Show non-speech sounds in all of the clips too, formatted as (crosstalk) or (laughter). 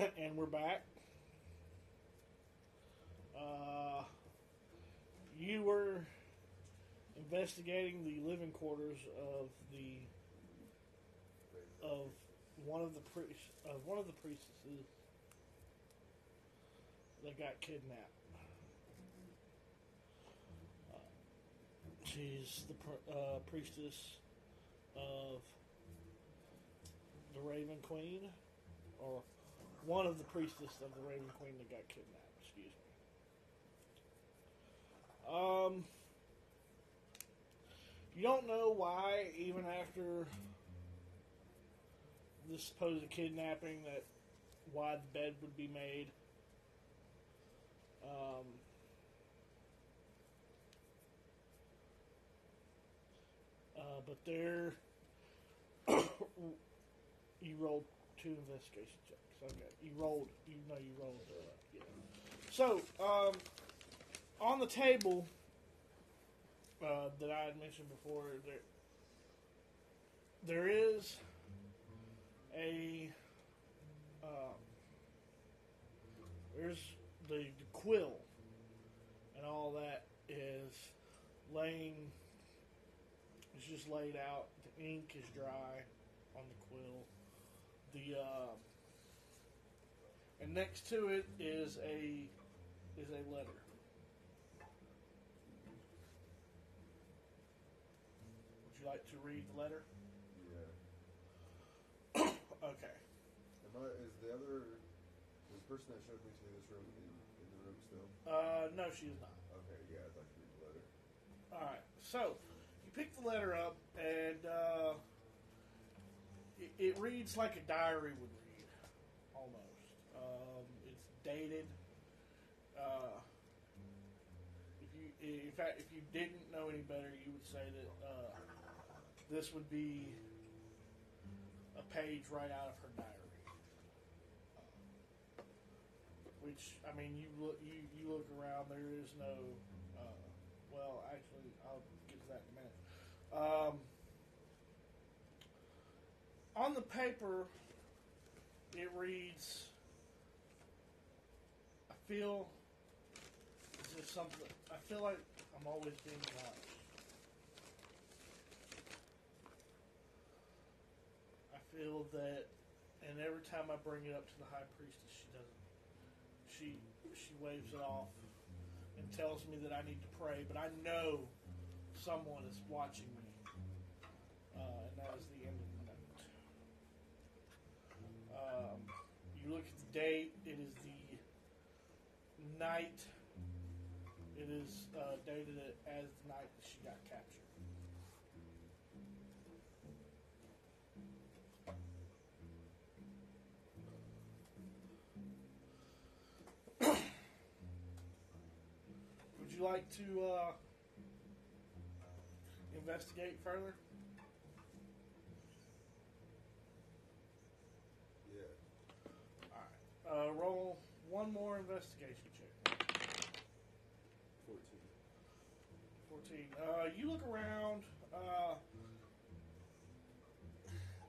and we're back. Uh, you were investigating the living quarters of the of one of the priest of one of the priestesses that got kidnapped. She's the uh, priestess of the Raven Queen, or one of the priestess of the Raven Queen that got kidnapped. Excuse me. Um, you don't know why, even after this supposed kidnapping, that why the bed would be made. Um, uh, but there, (coughs) you rolled two investigation checks. Okay, you rolled. You know you rolled. Uh, yeah. So, um, on the table uh, that I had mentioned before, there there is a um, there's the, the quill and all that is laying. It's just laid out. The ink is dry on the quill. The uh, and next to it is a is a letter. Would you like to read the letter? Yeah. (coughs) Okay. Am I, is the other, the person that showed me to this room in, in the room still? Uh, no, she is not. Okay, yeah, I'd like to read the letter. All right. So you pick the letter up, and uh, it, it reads like a diary would dated. Uh, if you, in fact, if you didn't know any better, you would say that uh, this would be a page right out of her diary. Which I mean, you look you, you look around. There is no. Uh, well, actually, I'll get to that in a minute. Um, on the paper, it reads. I feel. Is this something? I feel like I'm always being watched. I feel that, and every time I bring it up to the high priestess, she doesn't. She she waves it off and tells me that I need to pray, but I know someone is watching me, uh, and that is the end of the note. Um, you look at the date; it is the night. It is uh, dated as the night that she got captured. (coughs) Would you like to uh, investigate further? Yeah. All right. Uh, roll one more investigation check. 14. 14. Uh, you look around. Uh,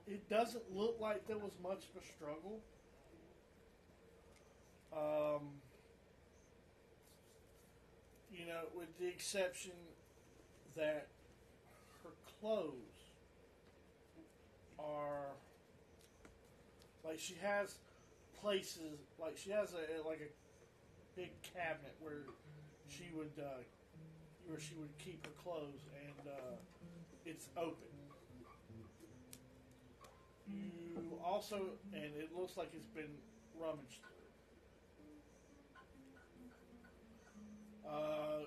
it doesn't look like there was much of a struggle. Um, you know, with the exception that her clothes are like she has places like she has a like a big cabinet where she would uh, where she would keep her clothes, and uh, it's open. You also, and it looks like it's been rummaged through. Uh,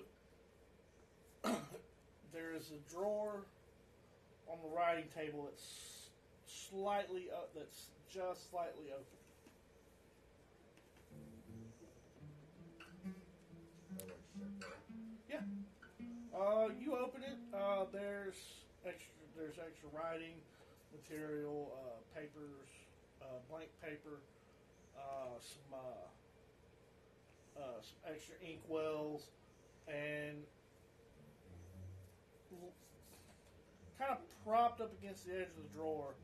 (clears throat) there is a drawer on the writing table that's slightly up, that's just slightly open. Uh, you open it. Uh, there's extra. There's extra writing material, uh, papers, uh, blank paper, uh, some uh, some extra ink wells, and kind of propped up against the edge of the drawer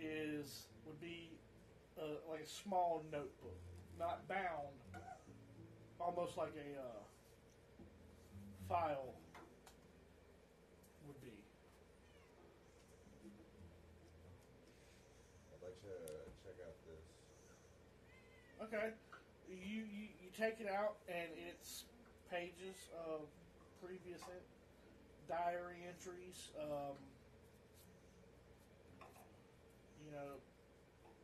is would be like a small notebook, not bound, almost like a file would be. I'd like to check out this. Okay, you you, you take it out and it's pages of previous diary entries. Um, you know,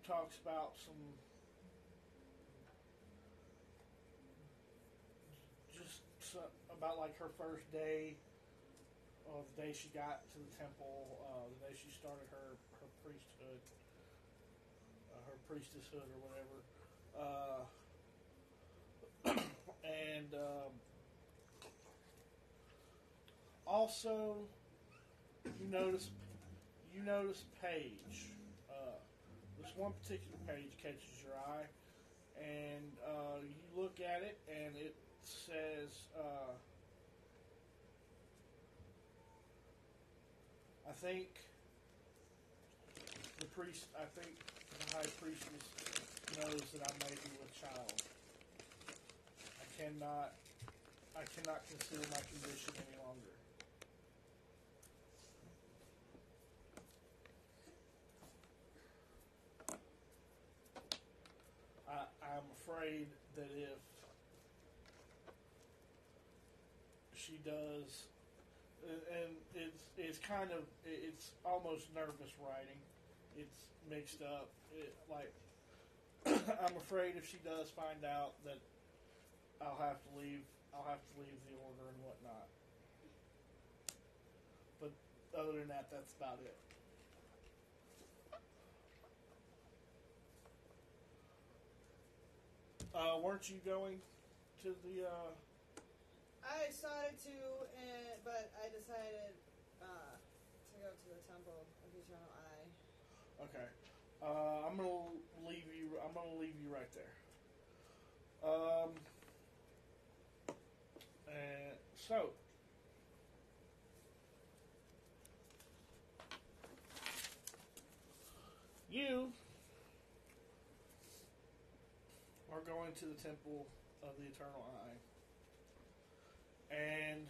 talks about some just so- about like her first day, or the day she got to the temple, uh, the day she started her her priesthood, uh, her priestesshood or whatever. Uh, (clears throat) and um, also, you notice you notice page. Uh, this one particular page catches your eye, and uh, you look at it, and it says. Uh, I think the priest. I think the high priest priestess knows that I may be with child. I cannot. I cannot conceal my condition any longer. I, I'm afraid that if she does, and it's it's kind of it's almost nervous writing. It's mixed up. It, like (coughs) I'm afraid if she does find out that I'll have to leave, I'll have to leave the order and whatnot. But other than that, that's about it. Uh, weren't you going to the? Uh, I started to, uh, but I decided uh, to go to the Temple of Eternal Eye. Okay. Uh, I'm gonna leave you. I'm gonna leave you right there. Um. And so. You are going to the Temple of the Eternal Eye. And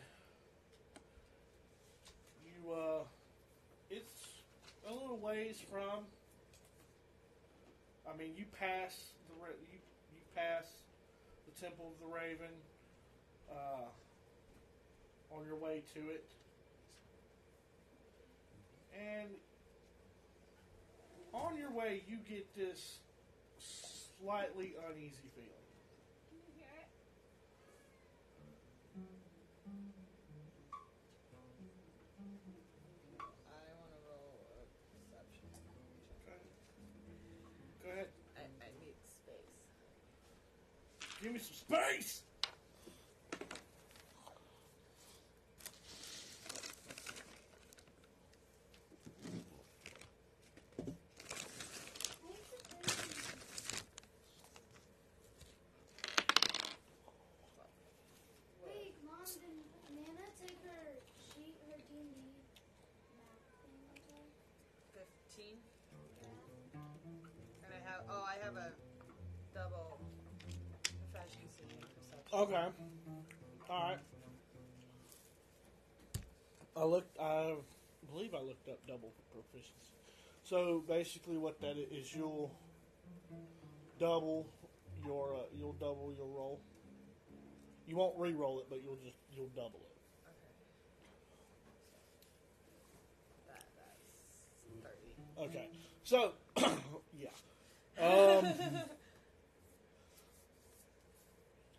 you, uh, it's a little ways from. I mean, you pass the you you pass the Temple of the Raven uh, on your way to it, and on your way you get this slightly uneasy feeling. Give me some space. Looked. I believe I looked up double proficiency. So basically, what that is, you'll double your uh, you'll double your roll. You won't re-roll it, but you'll just you'll double it. Okay. That that's thirty. Okay. So, (coughs) yeah. Um, (laughs)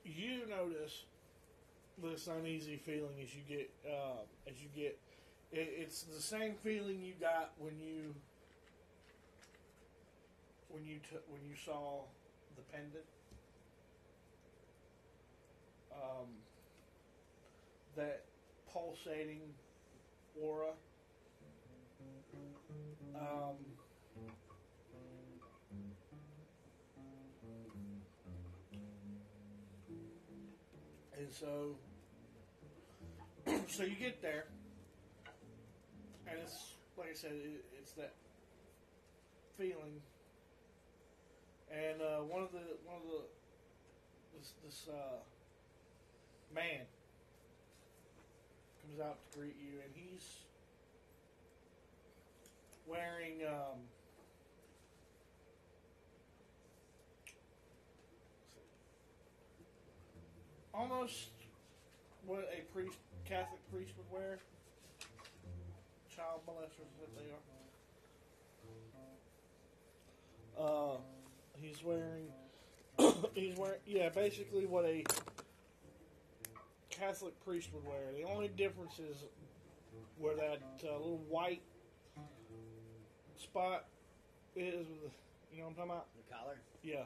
you notice this uneasy feeling as you get uh, as you get. It, it's the same feeling you got when you when you took when you saw the pendant. Um, that pulsating aura. Um, and so, so you get there, and it's like I said, it, it's that feeling. And uh, one of the one of the this this uh, man comes out to greet you, and he's wearing um, almost what a priest, Catholic priest would wear. Child molesters that they are. Uh, he's wearing. (coughs) he's wearing, yeah, basically what a Catholic priest would wear. The only difference is where that uh, little white spot is, with the, you know what I'm talking about? The collar. Yeah,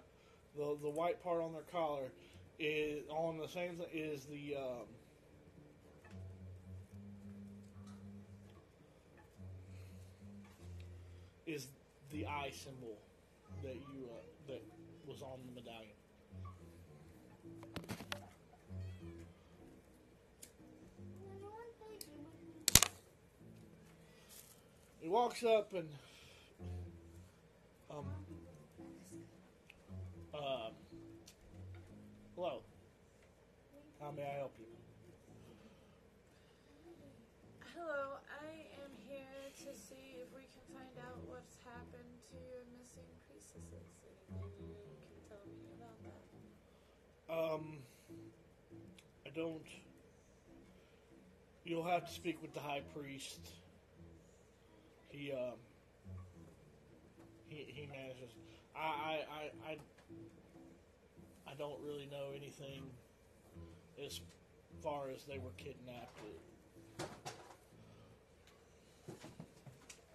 the the white part on their collar is on the same thing is the um, is the eye symbol that you uh, that was on the medallion. He walks up and um uh, hello. How may I help you? Hello, I am here to see if we can find out what's happened to your missing that? Um, I don't. You'll have to speak with the high priest. He um. He he manages. I I I I, I don't really know anything as far as they were kidnapped.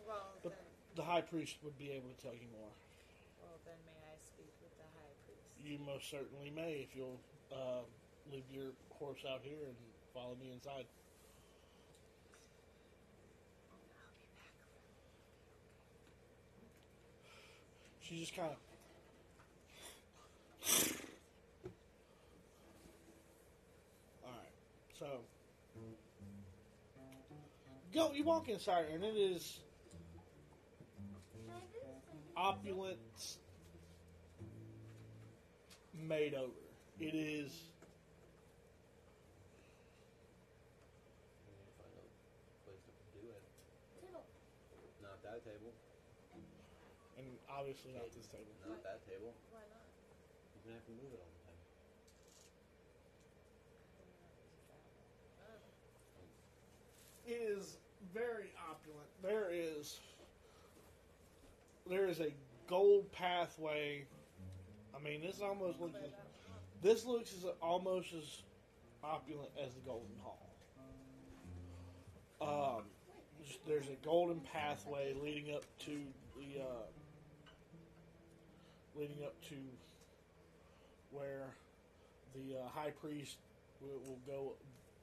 Well, But- then, The high priest would be able to tell you more. well, then may I speak with the high priest? You most certainly may if you'll uh, leave your horse out here and follow me inside. I'll be back. She just kind of. Alright, so. Go, you walk inside, and it is opulent made over. It is. We need to find a place to do it. Not that table. And obviously not this table. Not that table. Why not? You're gonna have to move it all the time. Oh. It is very opulent. There is there is a gold pathway. I mean, this almost looks this looks as almost as opulent as the Golden Hall. Um, there's a golden pathway leading up to the uh, leading up to where the uh, high priest will, will go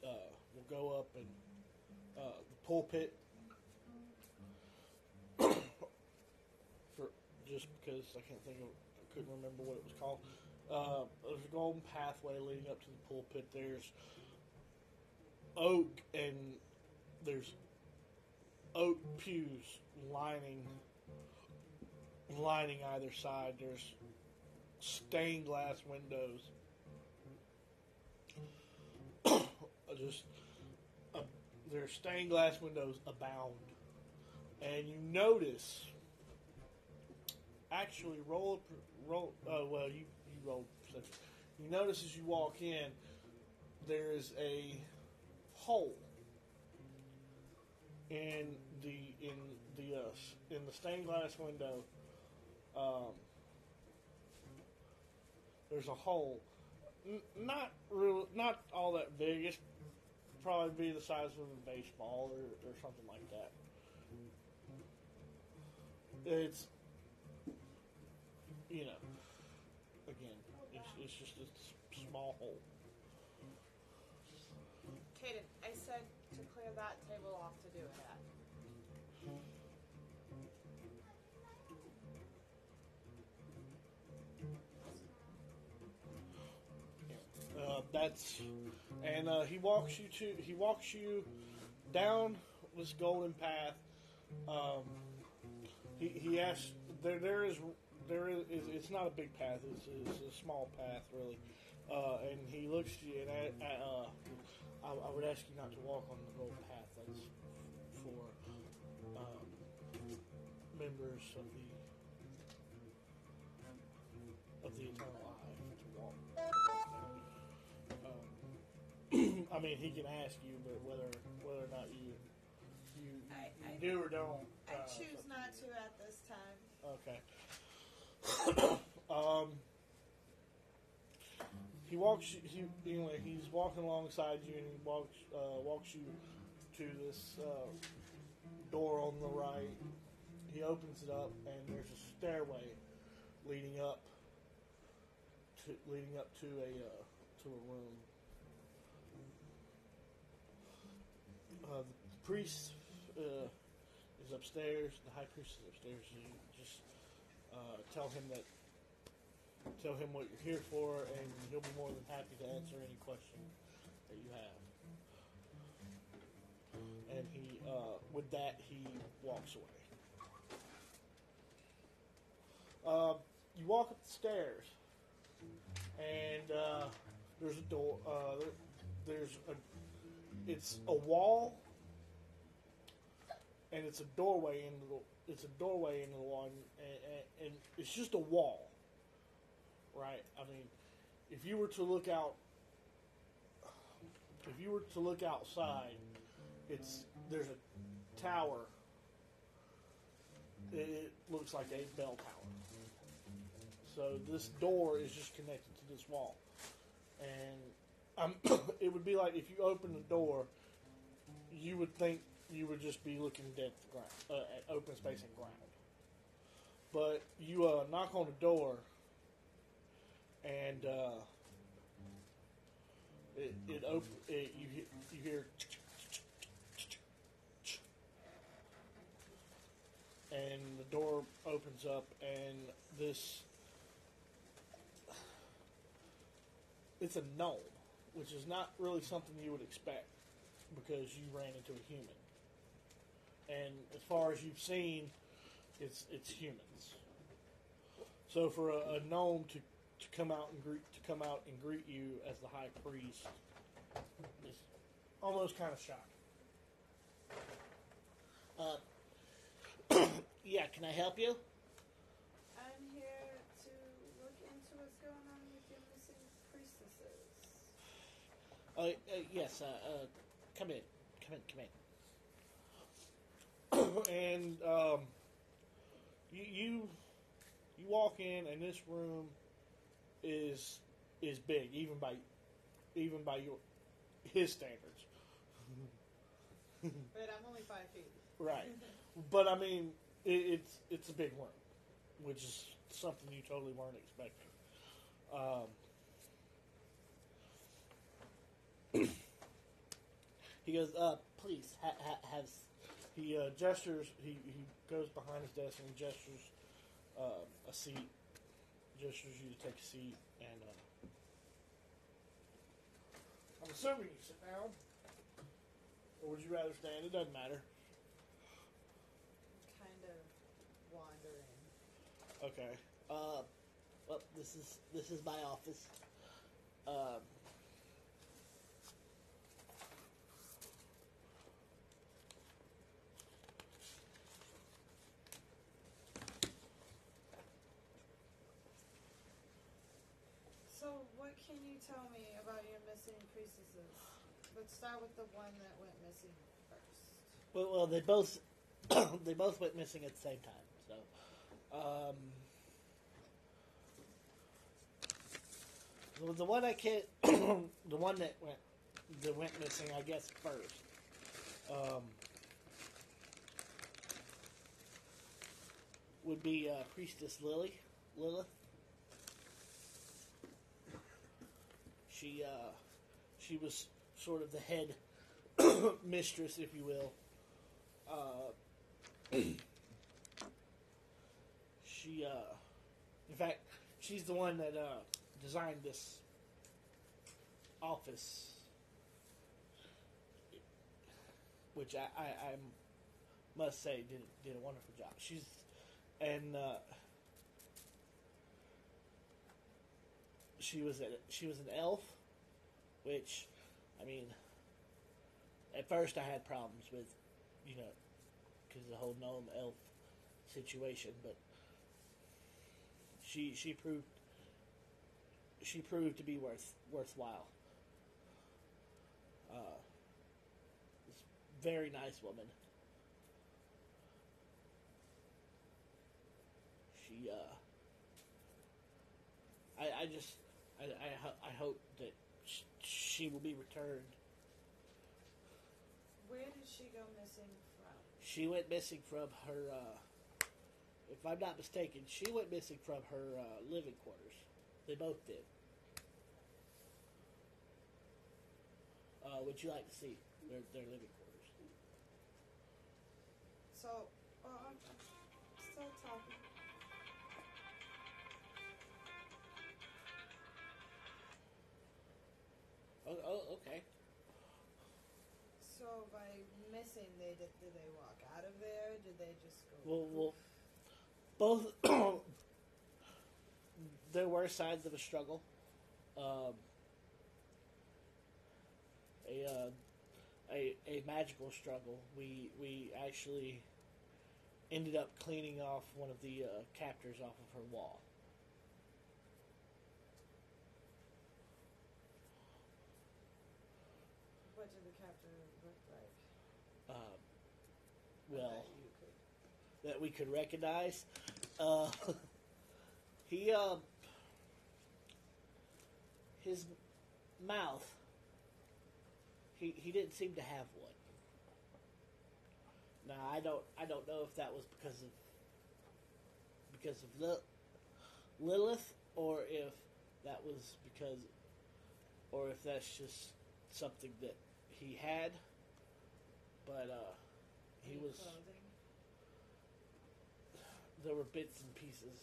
uh, will go up and uh, the pulpit for just because I can't think of I couldn't remember what it was called. Uh, there's a golden pathway leading up to the pulpit. There's oak and there's oak pews lining lining either side. There's stained glass windows. (coughs) Just uh, their stained glass windows abound, and you notice. Actually, roll roll. Oh well, you you rolled. You notice as you walk in, there is a hole in the in the uh, in the stained glass window. Um, there's a hole, N- not real, not all that big. It's probably be the size of a baseball or, or something like that. It's you know, again, it's, it's just a s- small hole. Caden, I said to clear that table off to do it at. Uh, that's and uh, he walks you to he walks you down this golden path. Um, he he asks there there is there is. It's not a big path. It's, it's a small path, really. Uh, and he looks at you, and I, I, uh, I, I would ask you not to walk on the gold path. That's for um, members of the of the eternal eye to walk. Um, I mean, he can ask you, but whether whether or not you you, I- you do or don't. I uh, choose not to at this time. Okay. Um, he walks. He anyway. He's walking alongside you, and he walks uh, walks you to this uh, door on the right. He opens it up, and there's a stairway leading up to leading up to a uh, to a room. Uh, the priest uh, is upstairs. The high priest is upstairs. You just uh, tell him that tell him what you're here for, and he'll be more than happy to answer any question that you have. And he, uh, with that, he walks away. Uh, you walk up the stairs, and uh, there's a door. Uh, there, there's a. It's a wall, and it's a doorway into the. It's a doorway into the wall, and, and, and it's just a wall, right? I mean, if you were to look out, if you were to look outside, it's there's a tower. It, looks like a bell tower. So this door is just connected to this wall, and um, (coughs) it would be like if you open the door, you would think you would just be looking ground, uh, at open space and ground. But you uh, knock on the door, and uh, it it, it you you hear. And the door opens up, and this it's a gnome, which is not really something you would expect because you ran into a human. And as far as you've seen, it's it's humans. So for a, a gnome to, to come out and greet to come out and greet you as the high priest is almost kind of shocking. Uh, (clears throat) yeah, can I help you? I'm here to look into what's going on with your missing priestesses. Uh, uh, yes, uh, uh, come in, come in, come in. (coughs) and um, you, you you walk in, and this room is is big, even by even by your his standards, But I'm only five feet. right? But I mean, it, it's it's a big room, which is something you totally weren't expecting. Um, (coughs) He goes, uh, please, ha- ha- have. S-" He uh, gestures. He, he goes behind his desk and he gestures uh, a seat. Gestures you to take a seat, and uh, I'm assuming you sit down, or would you rather stand? It doesn't matter. Kind of wandering. Okay. Uh, well, this is this is my office. Um, So, what can you tell me about your missing priestesses? Let's start with the one that went missing first. well, well, they both (coughs) they both went missing at the same time. So, um, the, one I can't, (coughs) the one that went that went missing, I guess first. Um, would be uh, Priestess Lily, Lilith. She uh, she was sort of the head (coughs) mistress, if you will. Uh, (coughs) she, uh, in fact, she's the one that uh, designed this office, which I, I, I must say did did a wonderful job. She's and she was a, she was an elf, which, I mean, at first I had problems with, you know, because the whole gnome elf situation, but she she proved she proved to be worth worthwhile. Uh, this very nice woman. She uh, I I just I I, ho- I hope that sh- she will be returned. Where did she go missing from? She went missing from her. Uh, if I'm not mistaken, she went missing from her uh, living quarters. They both did. Uh, would you like to see their, their living quarters? So, Oh, oh okay. So by missing, they did, did they walk out of there? Did they just go? Well, well both. (coughs) there were signs of a struggle. Um, a, uh, a a magical struggle. We we actually ended up cleaning off one of the uh, captors off of her wall. What did the captor look like? Um, I well, that we could recognize. Uh, (laughs) he um, his mouth. He he didn't seem to have one. Now I don't I don't know if that was because of because of Lil- Lilith or if that was because or if that's just something that he had. But uh, he was there were bits and pieces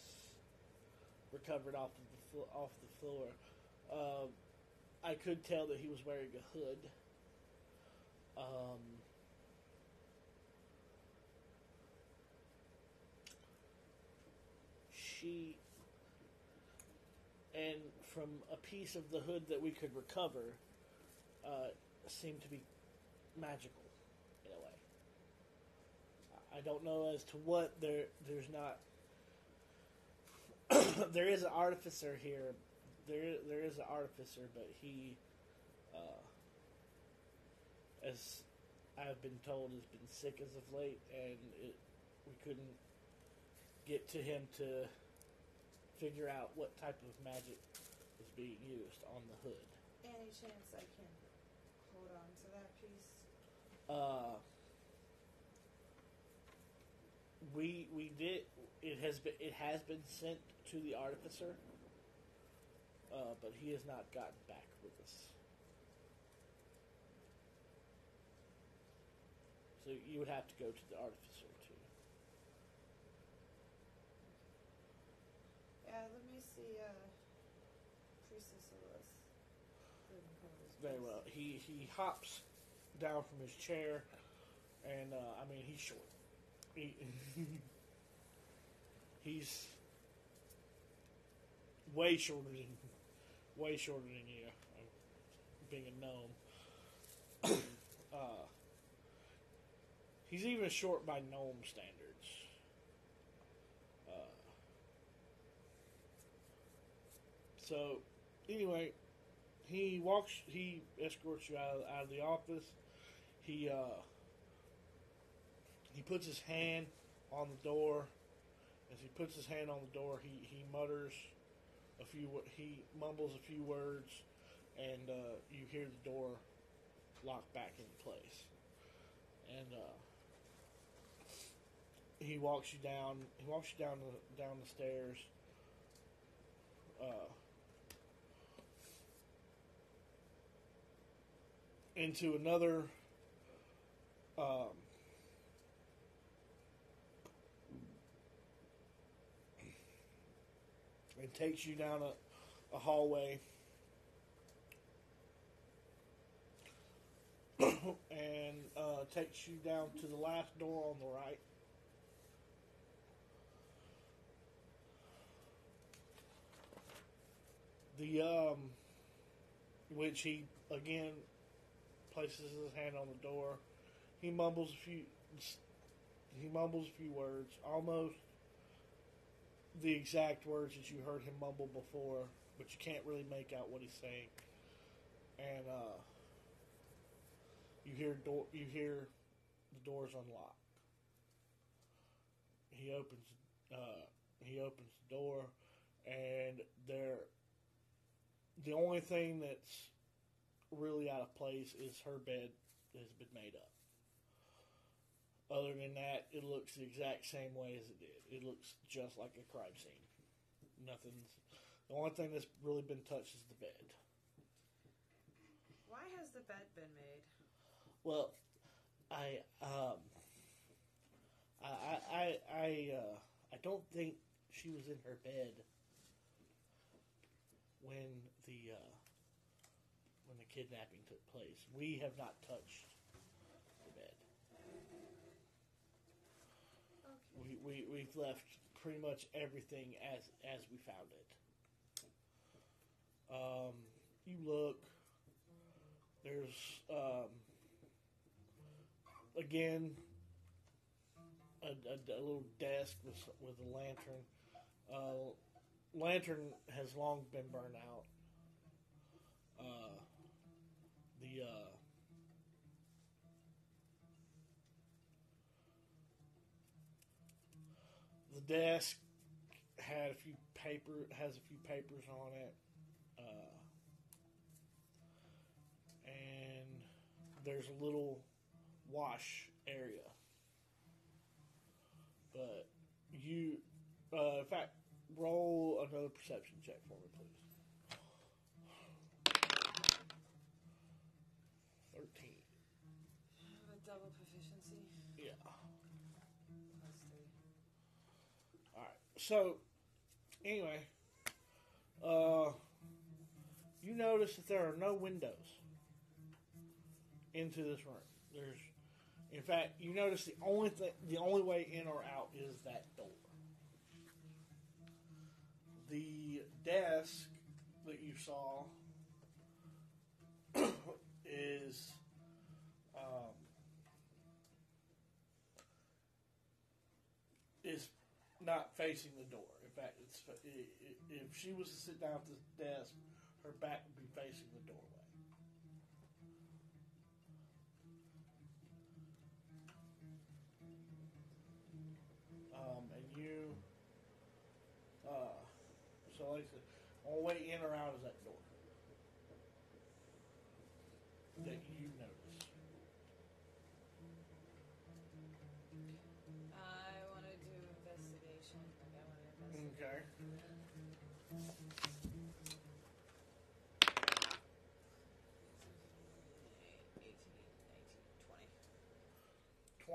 recovered off of the flo- off the floor. Um, I could tell that he was wearing a hood. Um, she and from a piece of the hood that we could recover, uh, seemed to be magical. I don't know as to what there. There's not. (coughs) there is an artificer here. There, there is an artificer, but he, uh, as I've been told, has been sick as of late, and it, we couldn't get to him to figure out what type of magic is being used on the hood. Any chance I can hold on to that piece? Uh, we we did. It has been it has been sent to the artificer, uh, but he has not gotten back with us. So you would have to go to the artificer too. Yeah, let me see. Uh, Priestess. Living Very well. He he hops down from his chair, and uh, I mean he's short. He, (laughs) he's way shorter than way shorter than you. Being a gnome, (coughs) uh, he's even short by gnome standards. Uh, so, anyway, he walks. He escorts you out of, out of the office. He uh, he puts his hand on the door. As he puts his hand on the door, he, he mutters a few. He mumbles a few words, and uh, you hear the door lock back into place. And uh, he walks you down. He walks you down the down the stairs. Uh, into another um, and takes you down a, a hallway (coughs) and uh, takes you down to the last door on the right The um, which he again places his hand on the door. He mumbles a few. He mumbles a few words, almost the exact words that you heard him mumble before, but you can't really make out what he's saying. And uh, you hear door. You hear the doors unlock. He opens. Uh, he opens the door, and there. The only thing that's really out of place is her bed has been made up. Other than that, it looks the exact same way as it did. It looks just like a crime scene. Nothing's. The only thing that's really been touched is the bed. Why has the bed been made? Well, I um, I I I I, uh, I don't think she was in her bed when the uh, when the kidnapping took place. We have not touched the bed. Okay. We, we we've left pretty much everything as as we found it. Um, you look. There's um, again a, a, a little desk with with a lantern. Uh, lantern has long been burned out. Uh, the uh, the desk had a few paper has a few papers on it, uh, and there's a little wash area. But you, uh, in fact, roll another perception check for me, please. So, anyway, uh, you notice that there are no windows into this room. There's, in fact, you notice the only thing, the only way in or out is that door. The desk that you saw (coughs) is. Not facing the door. In fact, if she was to sit down at the desk, her back would be facing the doorway. Um, and you, uh, so like I said, only way in or out is that door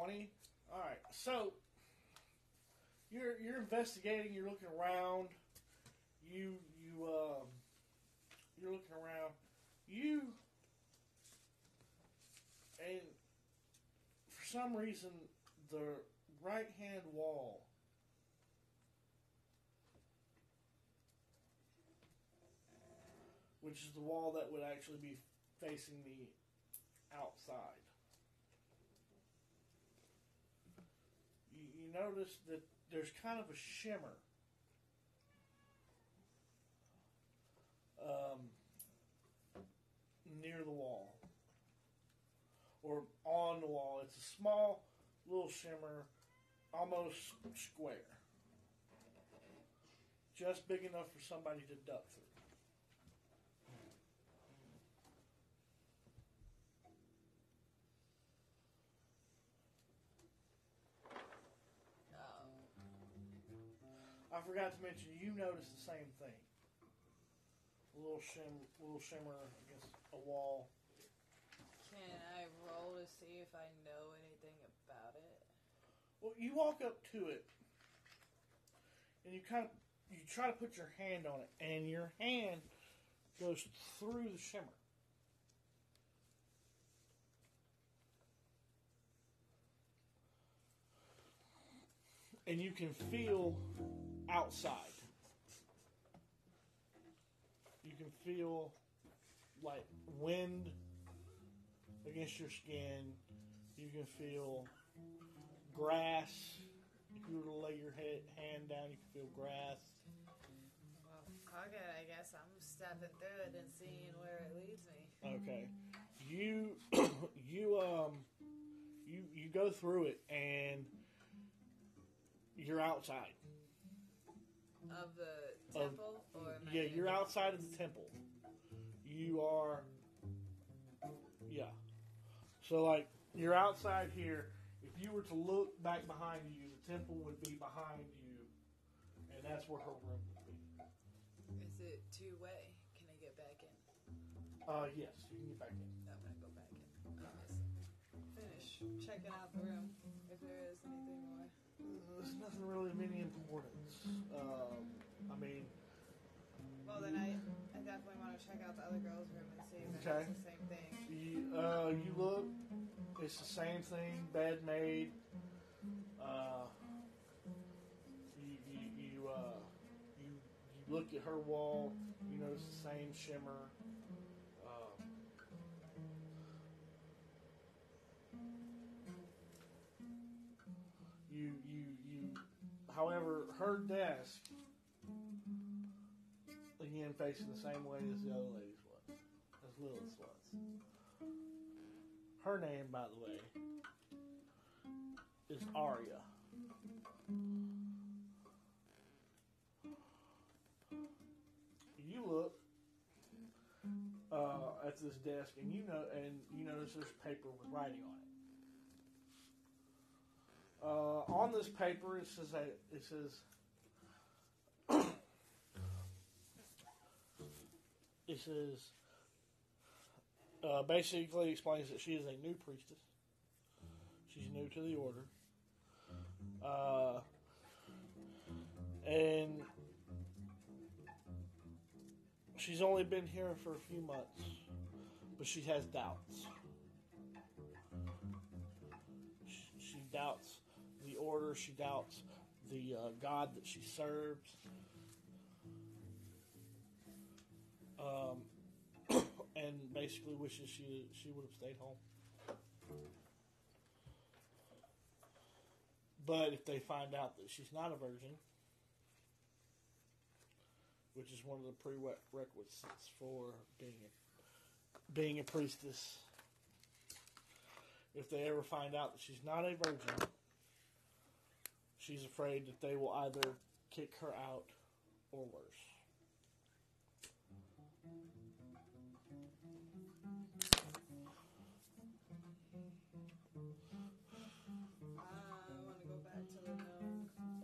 20 all right so you're you're investigating you're looking around you you um you're looking around you and for some reason the right hand wall which is the wall that would actually be facing the outside you, you notice that there's kind of a shimmer um, near the wall or on the wall. It's a small little shimmer, almost square, just big enough for somebody to duck through. I forgot to mention, you noticed the same thing. A little shim, little shimmer against a wall. Can I roll to see if I know anything about it? Well, you walk up to it, and you kind of you try to put your hand on it, and your hand goes through the shimmer. And you can feel outside. You can feel like wind against your skin. You can feel grass. If you were to lay your head, hand down, you can feel grass. Well, okay, I guess I'm stepping through it and seeing where it leads me. Okay. You (coughs) you um you you go through it and you're outside. Of the Of- temple, or Yeah, you're outside of the temple. You are Yeah. So like you're outside here. If you were to look back behind you, the temple would be behind you and that's where her room would be. Is it two way? Can I get back in? Uh yes, you can get back in. I'm gonna go back in. Finish checking out the room if there is anything nothing really of any importance. Um, I mean, Well, then I, I definitely want to check out the other girl's room and see if Okay. it's the same thing. You, uh, you look, it's the same thing, bed made. Uh, you, you, you, uh, you, you look at her wall, you notice the same shimmer. Um, you, however, her desk, again, facing the same way as the other lady's was, as Lilith's was. Her name, by the way, is Arya. You look uh, at this desk, and you know, and you notice there's paper with writing on it. Uh, on this paper, it says that it says. (coughs) it says uh, basically explains that she is a new priestess. She's new to the order. Uh, and she's only been here for a few months, but she has doubts. She, she doubts order, she doubts the uh, God that she serves. Um, (coughs) and basically wishes she she would have stayed home. But if they find out that she's not a virgin, which is one of the prerequisites for being a, being a priestess, if they ever find out that she's not a virgin, she's afraid that they will either kick her out or worse.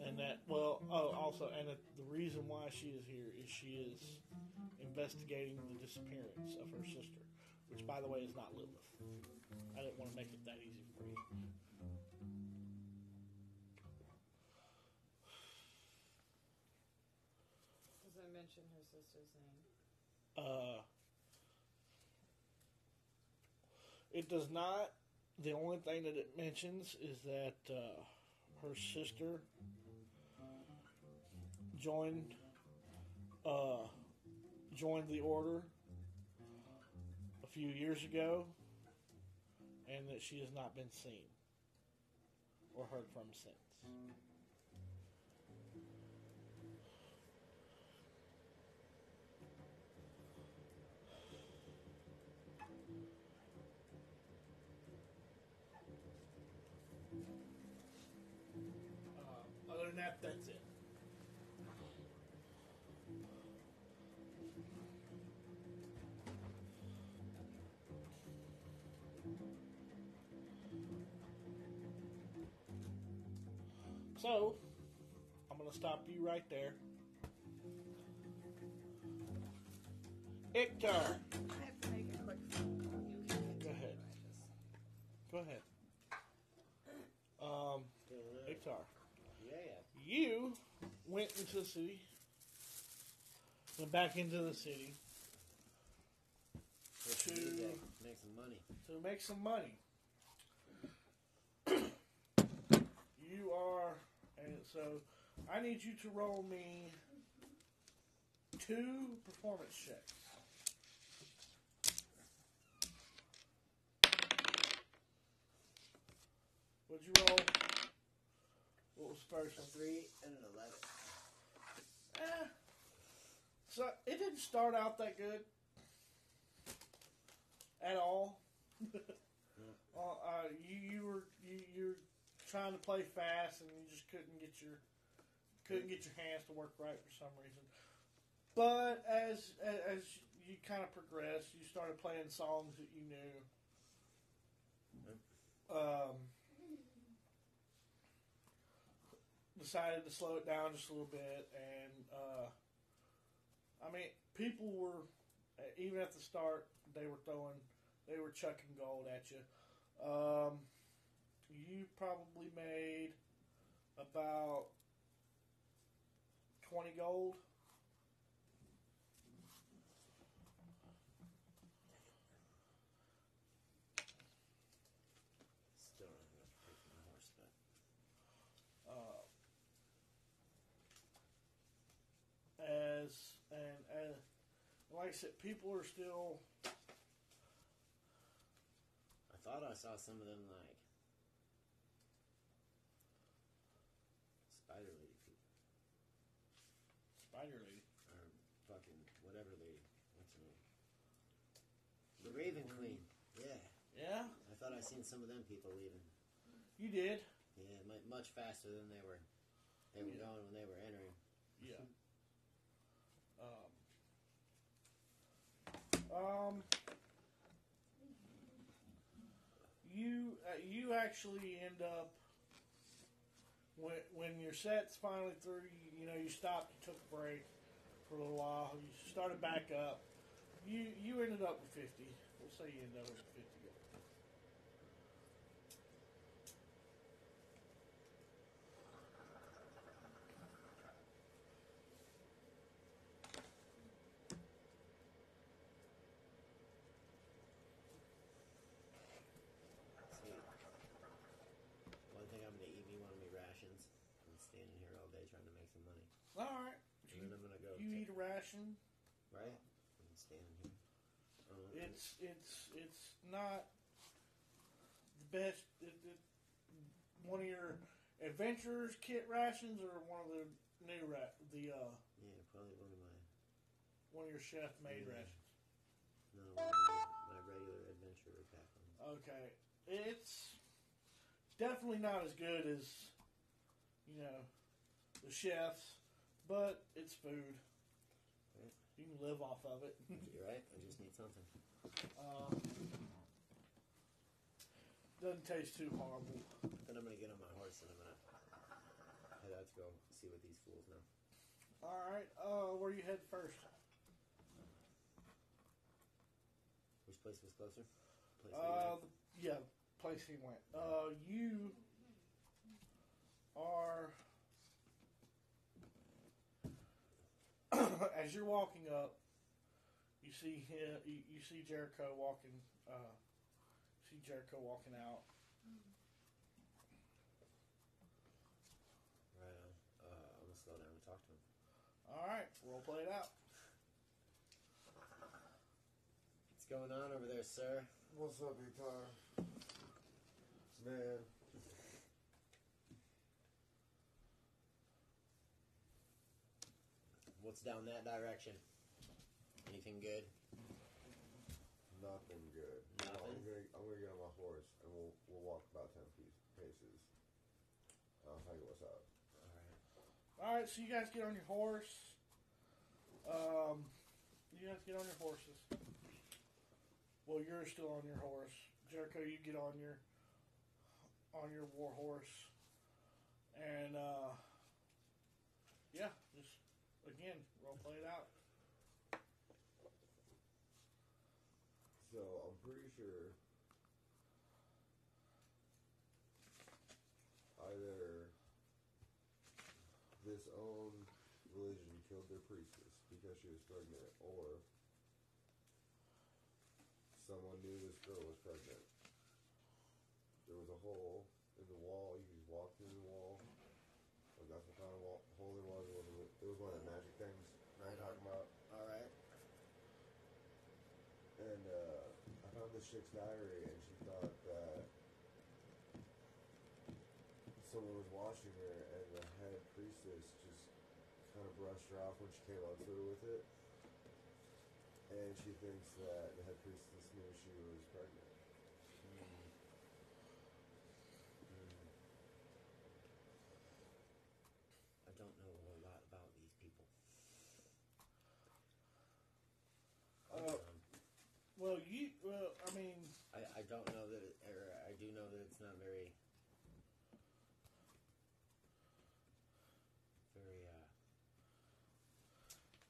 And that, well, oh, also, and the reason why she is here is she is investigating the disappearance of her sister, which, by the way, is not Lilith. I didn't want to make it that easy for you. Sister's name? Uh, it does not. The only thing that it mentions is that uh, her sister joined uh, joined the order a few years ago, and that she has not been seen or heard from since. So, I'm going to stop you right there. Ictar, I have to make a quick phone call. You can Go ahead. Go ahead. Um, Ictar, Yeah. you went into the city, went back into the city What's To- to? Make some money. to make some money. (clears throat) you are, and so I need you to roll me two performance checks. What'd you roll? What was first? A three and an eleven. Eh. So it didn't start out that good at all. (laughs) Hmm. uh, uh, you you were you you trying to play fast and you just couldn't get your couldn't get your hands to work right for some reason. But as as you kind of progressed, you started playing songs that you knew. Um, decided to slow it down just a little bit, and uh, I mean, people were even at the start they were throwing, they were chucking gold at you. Um, you probably made about twenty gold. Still have enough to pay for my horse, but uh, as and as like I said, people are still I thought I saw some of them like spider lady people spider lady. or fucking whatever lady. What's her name? The Raven Queen. Yeah, Yeah, I thought I seen some of them people leaving. you did. Yeah, much faster than they were. They were Yeah. going when they were entering. Yeah. (laughs) Um. Um. You uh, you actually end up when when your set's finally through. You, you know you stopped, you took a break for a little while. You started back up. You you ended up with fifty. We'll say you ended up with fifty. Sweet. One thing I'm gonna eat me one of my rations. I'm standing here all day trying to make some money. All right. And then I'm gonna go. You eat a ration. right? I'm standing here. Uh, It's it's it's not the best. It, it, one of your adventurers kit rations or one of the new ra- the uh, yeah, probably one of my one of your chef made Yeah. rations. no one of my, regular adventurer pack ones. Okay, it's definitely not as good as you know the chefs, but it's food. Right. You can live off of it. You're right. I just need something. Um, doesn't taste too horrible. Then I'm gonna get on my horse and I'm gonna head out to go see what these fools know. All right, uh, where you head first? Which place was closer? Place Uh, yeah, place he went. Uh, you are (coughs) as you're walking up. You see him. You, you see Jericho walking. Uh, see Jericho walking out. right on. Uh, I'm gonna slow down and talk to him. All right, role play it out. What's going on over there, sir? What's up, guitar? Man, What's down that direction? Anything good? nothing good. Nothing? I'm gonna, I'm gonna get on my horse and we'll we'll walk about ten piece, paces. I'll tell you what's up. All right. All right, so you guys get on your horse. Um, you guys get on your horses. Well, you're still on your horse, Jericho. You get on your on your war horse, and uh, yeah, just again role play it out. So Sure either this own religion killed their priestess because she was pregnant, or someone knew this girl was pregnant. There was a hole in the wall. You could just walk through the wall. Like that's what kind of wall, hole it was. It was, it was one of the magic things. Right, talking about. All right. And uh, I found this chick's diary, and she thought that someone was watching her, and the head priestess just kind of brushed her off when she came up to her with it. And she thinks that the head priestess knew she was pregnant. Hmm. I don't know a lot about these people. Uh, Um, Well, you. Well, I mean, I, I don't know that, it, or I do know that it's not very, very, uh,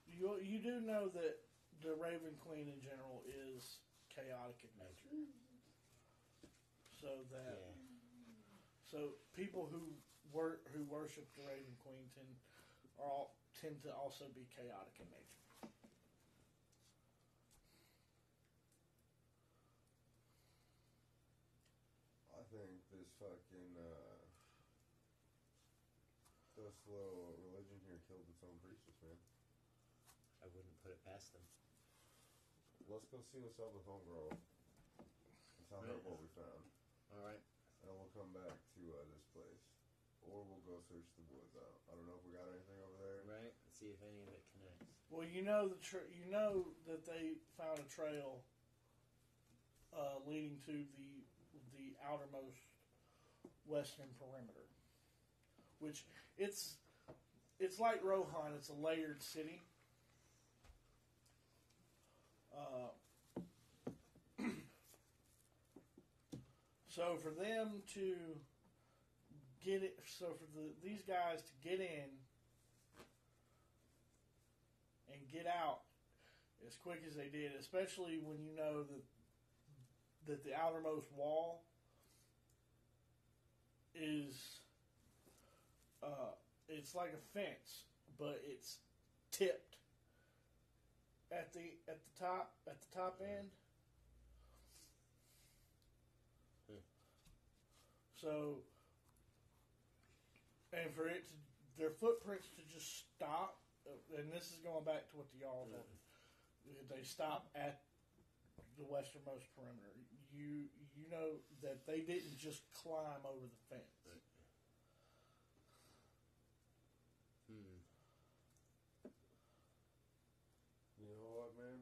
you you do know that the Raven Queen in general is chaotic in nature. So that yeah. so people who wor- who worship the Raven Queen tend are all tend to also be chaotic in nature. I think this fucking uh, this little religion here killed its own priestess, man. I wouldn't put it past them. Let's go see what's up with Homegirl. And tell her Right. what we found, All right. and we'll come back to uh, this place, or we'll go search the woods out. I don't know if we got anything over there. Right. Let's See if any of it connects. Well, you know the tra- you know that they found a trail uh, leading to the the outermost western perimeter, which it's it's like Rohan. It's a layered city. Uh, (clears throat) so for them to get it, so for the these guys to get in and get out as quick as they did, especially when you know that that the outermost wall is uh, it's like a fence, but it's tipped at the at the top at the top end. Hmm. So, and for it to their footprints to just stop, uh, and this is going back to what the y'all told me, they stop at the westernmost perimeter. You you know that they didn't just climb over the fence. Hmm. You know what, man?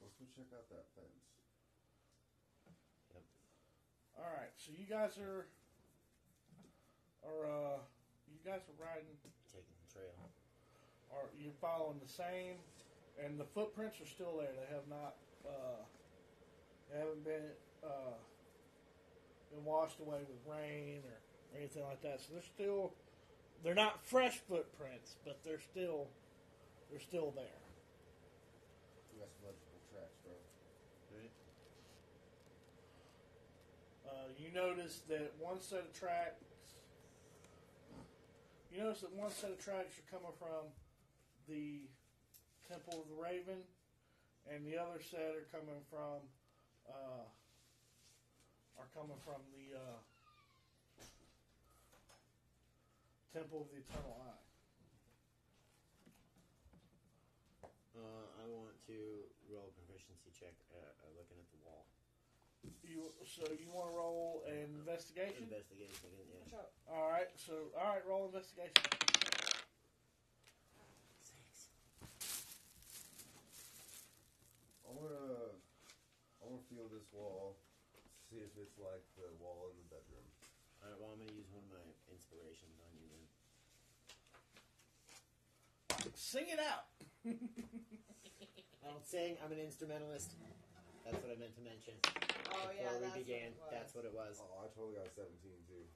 Let's go check out that fence. Yep. All right, so you guys are are uh you guys are riding Taking the trail. are you're following the same and the footprints are still there. They have not uh haven't been uh been washed away with rain or, or anything like that. So they're still they're not fresh footprints, but they're still they're still there. Got legible tracks, bro. Right. Uh, you notice that one set of tracks. You notice that one set of tracks are coming from the Temple of the Raven, and the other set are coming from uh, are coming from the uh, Temple of the Eternal Eye. Uh, I want to roll a proficiency check uh, uh, looking at the wall. You so you want to roll an investigation? Investigation again, yeah. Watch out. All right, so all right, roll investigation. Six. I wanna, I wanna feel this wall, see if it's like the wall in the bedroom. Alright, well, I'm going to use one of my inspirations on you then. Sing it out. (laughs) I don't sing, I'm an instrumentalist. That's what I meant to mention. Oh Before yeah, we that's began, what it was. that's what it was. Oh, I totally got 17 too.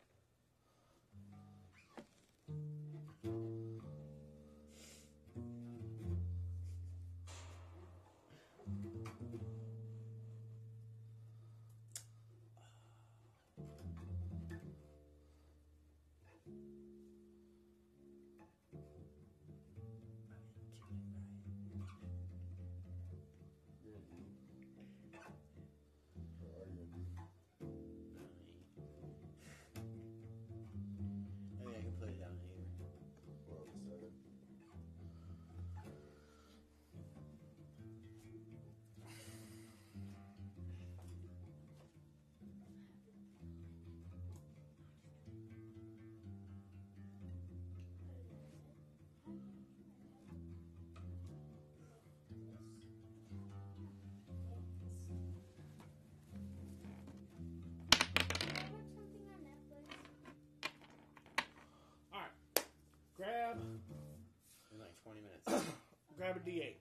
Grab a D8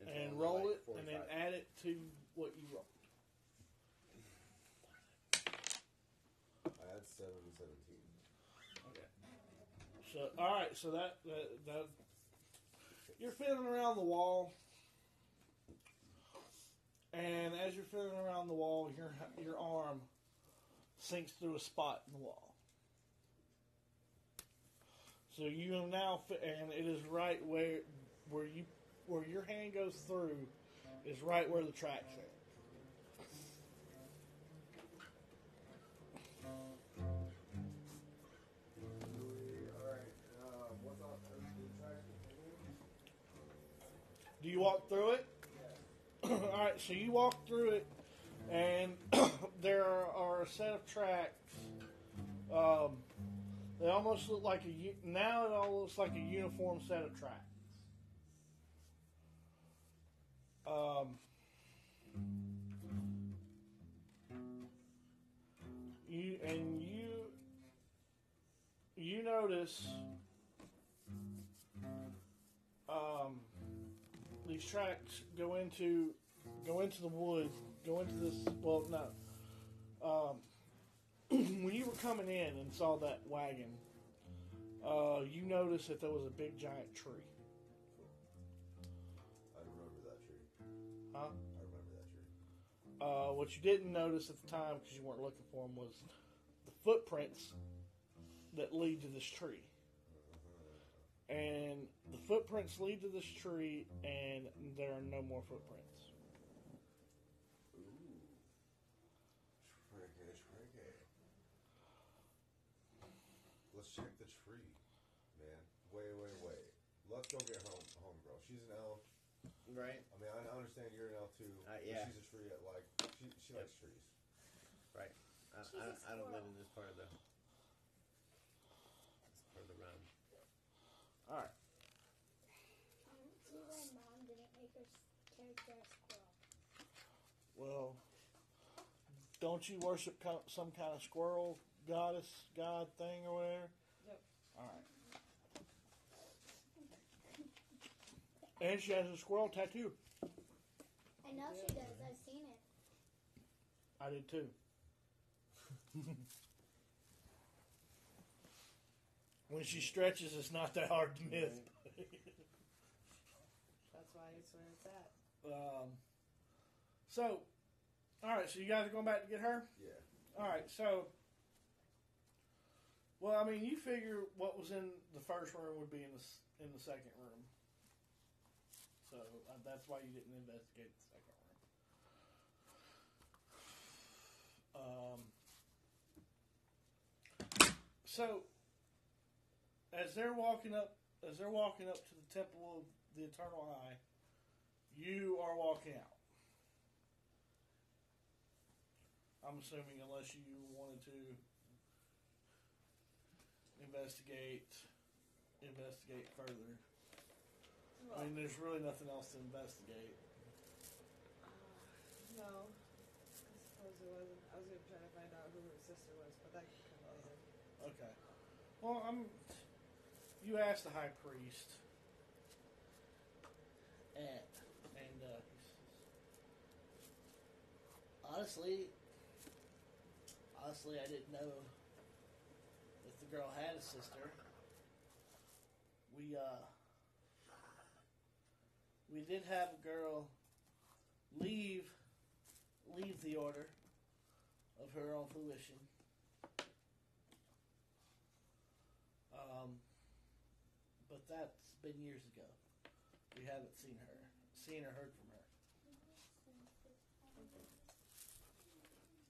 It's and roll like it, and then add it to what you rolled. I had seven and seventeen. Okay. So, all right. So that that, that you're feeling around the wall, and as you're feeling around the wall, your your arm sinks through a spot in the wall. So you have now, and it is right where where you where your hand goes through is right where the tracks are. Alright, what's on the track? Do you walk through it? (clears throat) All right, so you walk through it, and (clears throat) there are a set of tracks. Um, they almost look like a now. It all looks like a uniform set of tracks. Um, you and you you notice um, these tracks go into go into the woods, go into this. Well, no. Coming in and saw that wagon, uh, you noticed that there was a big giant tree. I remember that tree. Huh? I remember that tree. Uh, what you didn't notice at the time because you weren't looking for them was the footprints that lead to this tree. And the footprints lead to this tree, and there are no more footprints. Check the tree, man. Wait, wait, wait. Let's go get home, homegirl. She's an elf. Right. I mean, I I understand you're an elf too. Uh, yeah. She's a tree at like she she Yep. likes trees. Right. I, She's I, a I don't live in this part of the. This part of the realm. All right. See why mom didn't make her character a squirrel. Well, don't you worship some kind of squirrel goddess, god thing or whatever? Yep. All right. And she has a squirrel tattoo. I know she does. I've seen it. I did too. (laughs) when she stretches, it's not that hard to miss. That's why it's where it's at. um, so, all right. So you guys are going back to get her. Yeah. All right, so, well, I mean, you figure what was in the first room would be in the in the second room, so uh, that's why you didn't investigate the second room. Um, so, as they're walking up, as they're walking up to the temple of the Eternal Eye, you are walking out. I'm assuming unless you wanted to investigate investigate further. I mean, there's really nothing else to investigate. No. I suppose it wasn't. I was gonna try to find out who her sister was, but that could come later. Okay. Well, I'm. You asked the high priest, and and uh, honestly, honestly, I didn't know girl had a sister. We uh, we did have a girl leave leave the order of her own fruition. Um, but that's been years ago. We haven't seen her, seen or heard from her.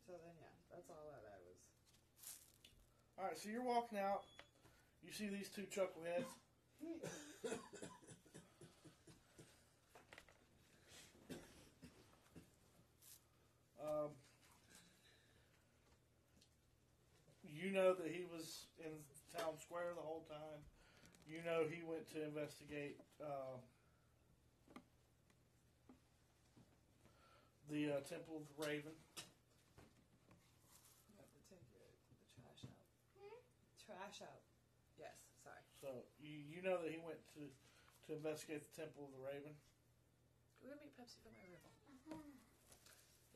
So then, yeah, that's all that I was. All right, so you're walking out. You see these two chuckleheads. um, you know that he was in town square the whole time. You know he went to investigate uh, the uh, Temple of the Raven. Never take your, the trash out. Trash out. Yes, sorry. So you, you know that he went to to investigate the Temple of the Raven. Go get me Pepsi for my rifle. Mm-hmm.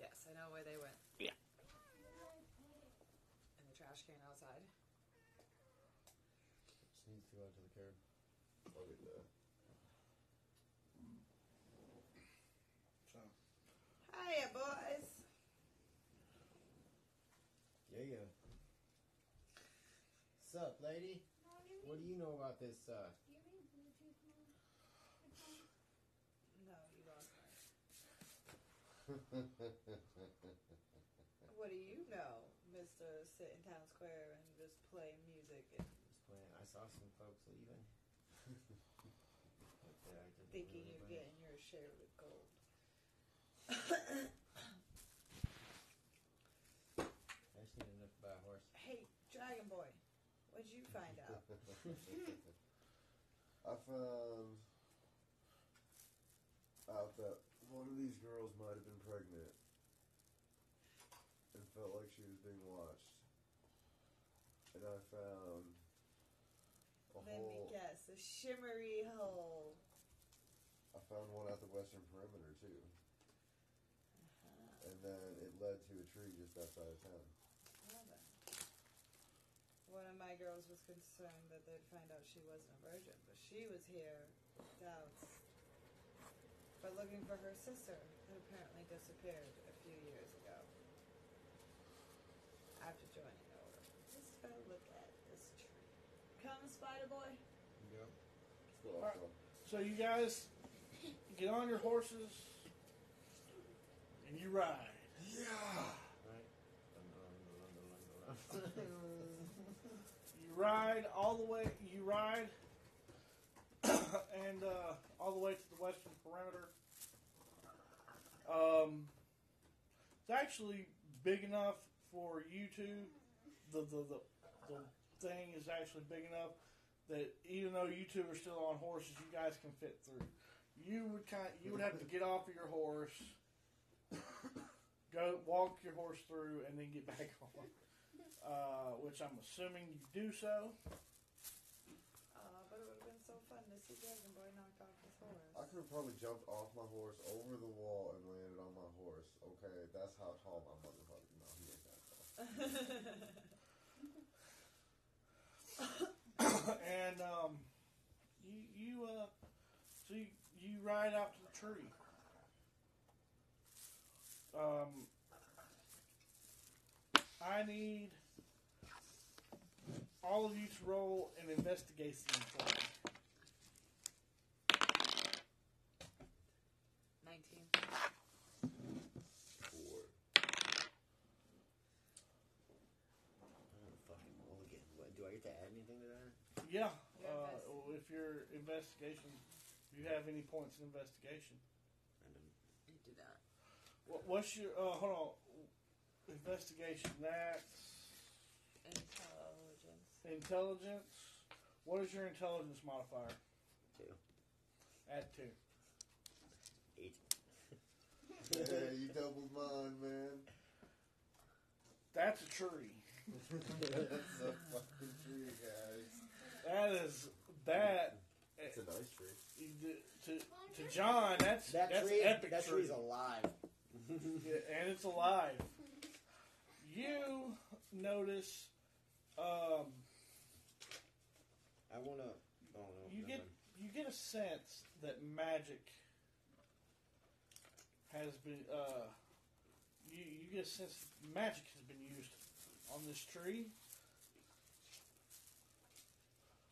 Yes, I know where they went. Yeah. In the trash can outside. Just needs to go out to the curb. I'll get that. So, Hiya, boys. Yeah, yeah. Sup, lady? What do you know about this, uh... No, you lost mine. What do you know, Mister? Sit in town square and just play music and Just playing. I saw some folks leaving. (laughs) uh, thinking really you're getting your share of the gold. (laughs) I just need enough to buy a horse. Hey, Dragon Boy, what'd you find out? (laughs) I found out that one of these girls might have been pregnant and felt like she was being watched. And I found a Let me guess, a shimmery hole. I found one at the western perimeter too. Uh-huh. And then it led to a tree just outside of town. Well then. One of my girls was concerned that they'd find out she wasn't a virgin, but she was here with doubts. But looking for her sister, who apparently disappeared a few years ago. After joining the order. Just go look at this tree. Come, Spider Boy. Yep. So, Alright. so so you guys get on your horses and you ride. Yeah. Right? You (laughs) (laughs) ride all the way. You ride, (coughs) and uh, all the way to the western perimeter. Um, it's actually big enough for you two. The the, the the thing is actually big enough that even though you two are still on horses, you guys can fit through. You would kind you would have to get off of your horse, (coughs) go walk your horse through, and then get back (laughs) on uh, which I'm assuming you do so. Uh, but it would have been so fun to see Dragon Boy knock off his horse. I could have probably jumped off my horse over the wall and landed on my horse. Okay, that's how tall my motherfucker. No, he (laughs) ain't that tall. and um, you you uh, so you, you ride out to the tree. Um, I need all of you to roll an investigation for me. Nineteen. Four. I'm fucking roll again. What, do I get to add anything to that? Yeah, Your uh, invest- if your investigation, you have any points in investigation. I didn't. You do that. What, what's your uh, hold on? Investigation. That's Intelligence. Intelligence. What is your intelligence modifier? Two. Add two. Eight. Yeah, you doubled mine, man. That's a tree. That's a fucking tree, guys. That is that. It's a nice tree. To, to John, that's That that's tree, epic that tree. tree's alive. Yeah, and it's alive. You notice, um, I wanna. Oh no. you get you get a sense that magic has been. Uh, you you get a sense magic has been used on this tree.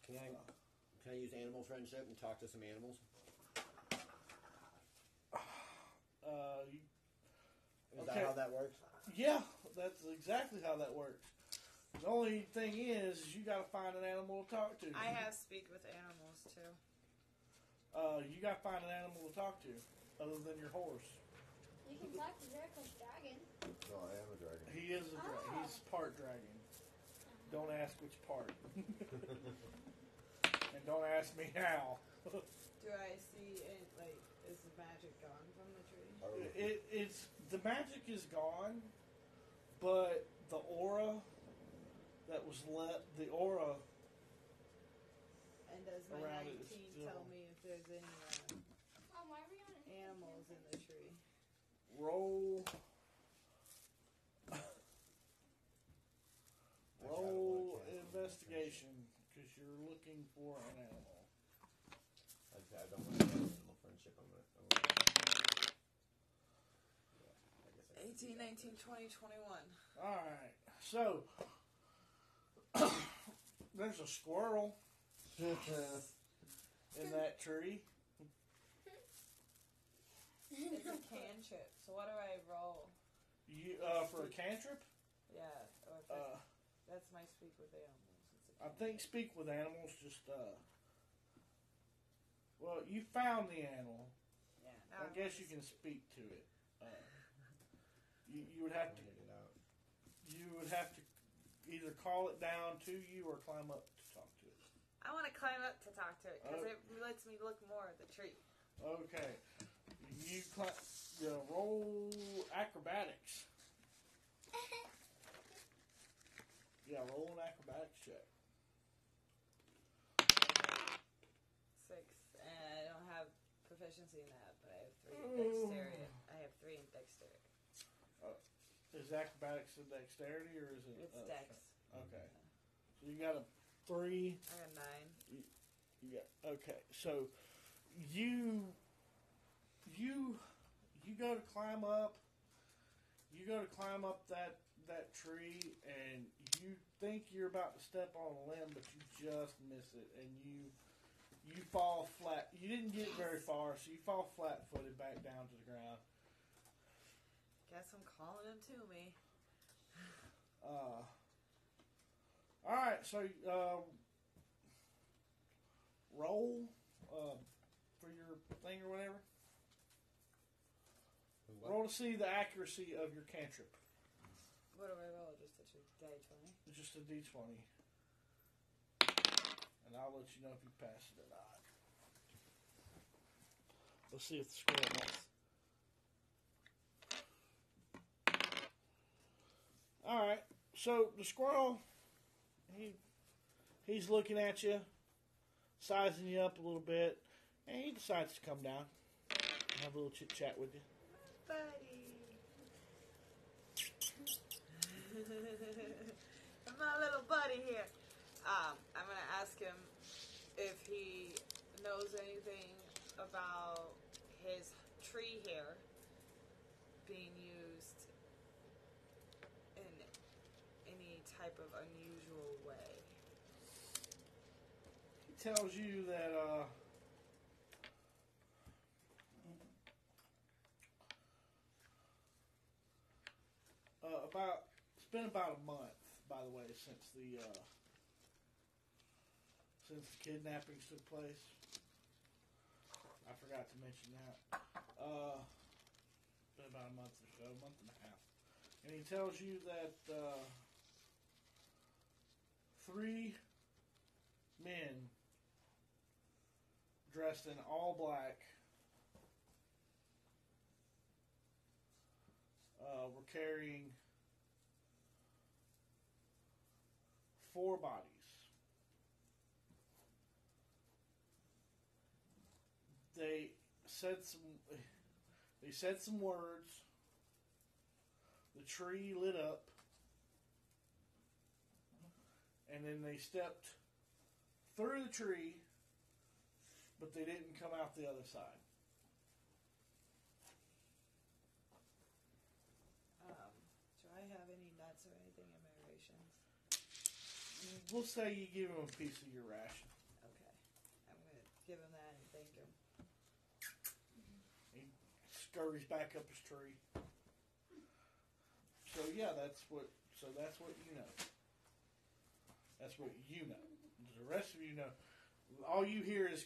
Can I? Can I use animal friendship and talk to some animals? Uh, you, Is Okay. that how that works? yeah, that's exactly how that works. The only thing is, is you got to find an animal to talk to. I have speak with animals too. Uh, you got to find an animal to talk to, other than your horse. You can talk to Dracula's dragon. No, I am a dragon. He is a dra- Oh. he's part dragon. Don't ask which part, (laughs) and don't ask me how. Do I see it like is the magic gone from the tree? I. It, it's the magic is gone, but the aura that was let the aura And does does my around it. 19 It's still tell me if there's any uh, Mom, why are we on an animals in the tree? roll. Roll tried to avoid investigation because you're looking for an animal. Like I said, I don't want to have animal friendship. I'm gonna. I'm gonna yeah, I guess I can 18, do that, 19, 20, 21. All right, so (coughs) there's a squirrel in that tree. It's a cantrip. So what do I roll? You uh, for a cantrip? Yeah, or if that's, Uh, that's my speak with animals. It's a I think speak with animals. Just uh, well, you found the animal. Yeah. I guess you can speak to it. Uh, you, you would have to Pointed it out. you would have to either call it down to you or climb up to talk to it. I want to climb up to talk to it because Oh. it lets me look more at the tree. Okay, you climb. You roll acrobatics. (laughs) Yeah, roll an acrobatics check. Six. And I don't have proficiency in that, but I have three in dexterity. I have three in dexterity. Is acrobatics a dexterity or is it? It's uh, dex. Okay, so you got a three. I got nine. Yeah. Okay. So you you you go to climb up. You go to climb up that that tree, and you think you're about to step on a limb, but you just miss it, and you you fall flat. You didn't get very far, so you fall flat-footed back down to the ground. Guess I'm calling him to me. Uh, all right, so um, roll uh, for your thing or whatever. Who, what? Roll to see the accuracy of your cantrip. What do I roll? Just a tr- die 20? It's just a d twenty, and I'll let you know if you pass it or not. Let's see if the squirrel knows. All right, so the squirrel, he he's looking at you, sizing you up a little bit, and he decides to come down, and have a little chit chat with you. Buddy. (laughs) My little buddy here. Um, I'm gonna ask him if he knows anything about his tree here being used in any type of unusual way. He tells you that uh, uh, about it's been about a month, by the way, since the uh, since the kidnappings took place. I forgot to mention that. Uh, been about a month or so, a month and a half, and he tells you that uh, three men dressed in all black uh, were carrying four bodies. They said some. They said some words. The tree lit up, and then they stepped through the tree, but they didn't come out the other side. Um, do I have any nuts or anything in my rations? We'll say you give him a piece of your ration. Okay. I'm gonna give him that and thank him. He scurries back up his tree. So yeah, that's what. So that's what you know. That's what you know. The rest of you know. All you hear is